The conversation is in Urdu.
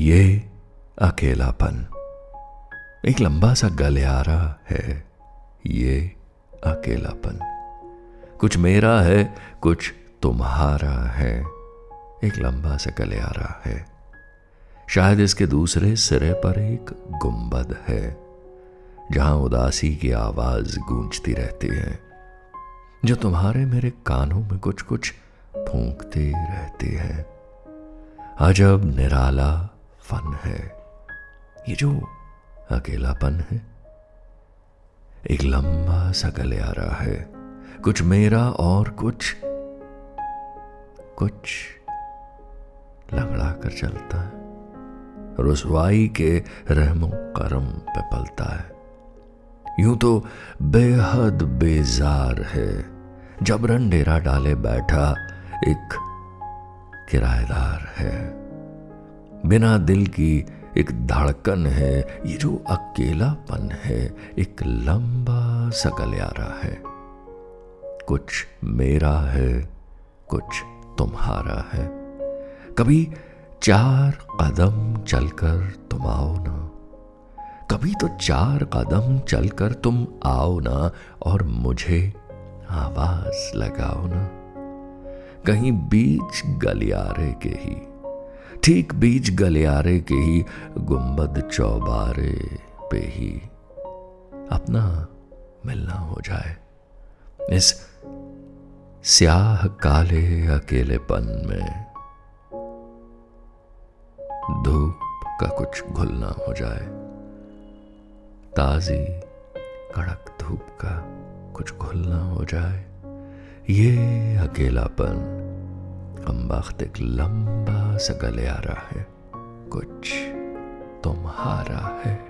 یہ اکیلا پن۔ ایک لمبا سا گلیارا ہے۔ یہ اکیلا پن۔ کچھ میرا ہے، کچھ تمہارا ہے۔ ایک لمبا سا گلیارا ہے۔ شاید اس کے دوسرے سرے پر ایک گنبد ہے۔ جہاں اداسی کی آواز گونجتی رہتی ہے۔ جو تمہارے میرے کانوں میں کچھ کچھ پھونکتی رہتی ہے عجب نرالا فن ہے۔ یہ جو اکیلا پن ہے۔ ایک لمبا سا گلیارا ہے۔ کچھ میرا اور کچھ کچھ لگڑا کر چلتا ہے۔ رسوائی کے رحم و کرم پہ پلتا ہے۔ یوں تو بے حد بیزار ہے۔ جبرن ڈیرا ڈالے بیٹھا ایک کرایہ دار ہے۔ بنا دل کی ایک دھڑکن ہے، یہ جو اکیلا پن ہے، ایک لمبا سا گلیارا ہے۔ کچھ میرا ہے، کچھ تمہارا ہے۔ کبھی چار قدم چل کر تم آؤ نا۔ کبھی تو چار قدم چل کر تم آؤ نا اور مجھے آواز لگاؤ نا۔ کہیں بیچ گلیارے کے ہی۔ ٹھیک بیچ گلیارے کے ہی گنبد چوبارے پہ ہی اپنا ملنا ہو جائے۔ اس سیاہ کالے اکیلے پن میں دھوپ کا کچھ گھلنا ہو جائے۔ تازی کڑک دھوپ کا کچھ گھلنا ہو جائے۔ یہ اکیلا پن کمبخت ایک لمبا سا گلیارا ہے کچھ تمہارا ہے۔